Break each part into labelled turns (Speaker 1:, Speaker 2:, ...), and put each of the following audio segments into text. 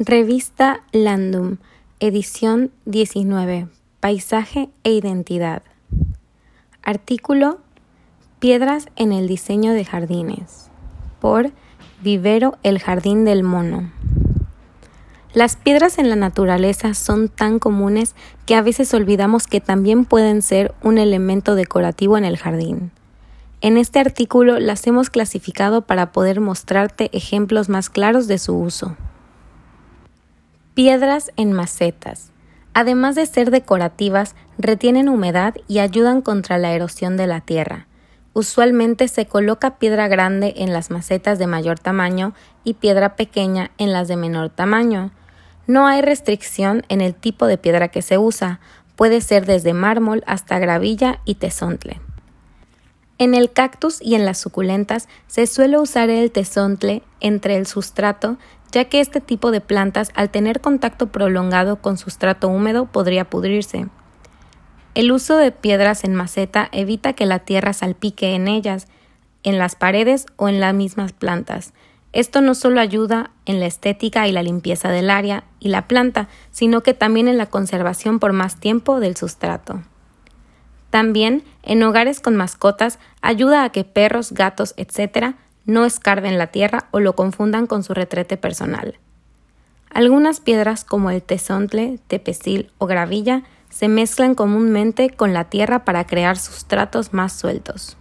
Speaker 1: Revista Landum, edición 19, Paisaje e Identidad. Artículo Piedras en el diseño de jardines, por Vivero El Jardín del Mono. Las piedras en la naturaleza son tan comunes que a veces olvidamos que también pueden ser un elemento decorativo en el jardín. En este artículo las hemos clasificado para poder mostrarte ejemplos más claros de su uso. Piedras en macetas. Además de ser decorativas, retienen humedad y ayudan contra la erosión de la tierra. Usualmente se coloca piedra grande en las macetas de mayor tamaño y piedra pequeña en las de menor tamaño. No hay restricción en el tipo de piedra que se usa, puede ser desde mármol hasta gravilla y tesontle. En el cactus y en las suculentas se suele usar el tesontle entre el sustrato ya que este tipo de plantas al tener contacto prolongado con sustrato húmedo podría pudrirse. El uso de piedras en maceta evita que la tierra salpique en ellas, en las paredes o en las mismas plantas. Esto no solo ayuda en la estética y la limpieza del área y la planta, sino que también en la conservación por más tiempo del sustrato. También, en hogares con mascotas, ayuda a que perros, gatos, etc., no escarben la tierra o lo confundan con su retrete personal. Algunas piedras como el tesontle, tepecil o gravilla se mezclan comúnmente con la tierra para crear sustratos más sueltos.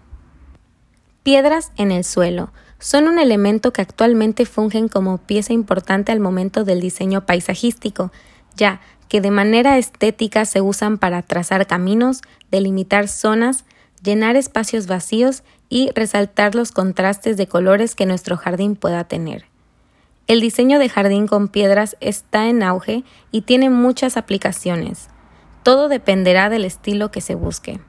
Speaker 1: Piedras en el suelo son un elemento que actualmente fungen como pieza importante al momento del diseño paisajístico, ya que de manera estética se usan para trazar caminos, delimitar zonas, llenar espacios vacíos y resaltar los contrastes de colores que nuestro jardín pueda tener. El diseño de jardín con piedras está en auge y tiene muchas aplicaciones. Todo dependerá del estilo que se busque.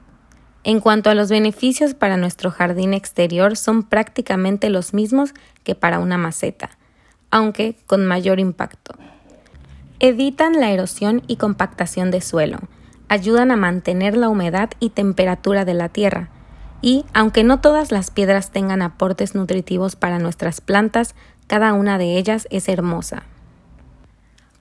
Speaker 1: En cuanto a los beneficios para nuestro jardín exterior son prácticamente los mismos que para una maceta, aunque con mayor impacto. Evitan la erosión y compactación de suelo, ayudan a mantener la humedad y temperatura de la tierra, y, aunque no todas las piedras tengan aportes nutritivos para nuestras plantas, cada una de ellas es hermosa.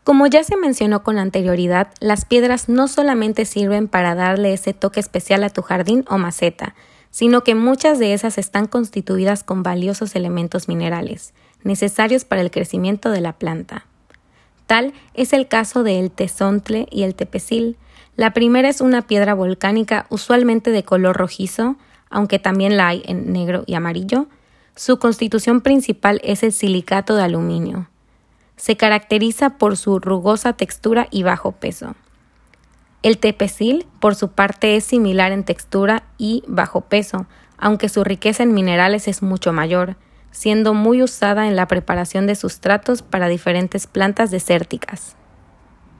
Speaker 1: Como ya se mencionó con anterioridad, las piedras no solamente sirven para darle ese toque especial a tu jardín o maceta, sino que muchas de esas están constituidas con valiosos elementos minerales, necesarios para el crecimiento de la planta. Tal es el caso del tesontle y el tepecil. La primera es una piedra volcánica usualmente de color rojizo, aunque también la hay en negro y amarillo, su constitución principal es el silicato de aluminio. Se caracteriza por su rugosa textura y bajo peso. El tepecil, por su parte, es similar en textura y bajo peso, aunque su riqueza en minerales es mucho mayor, siendo muy usada en la preparación de sustratos para diferentes plantas desérticas.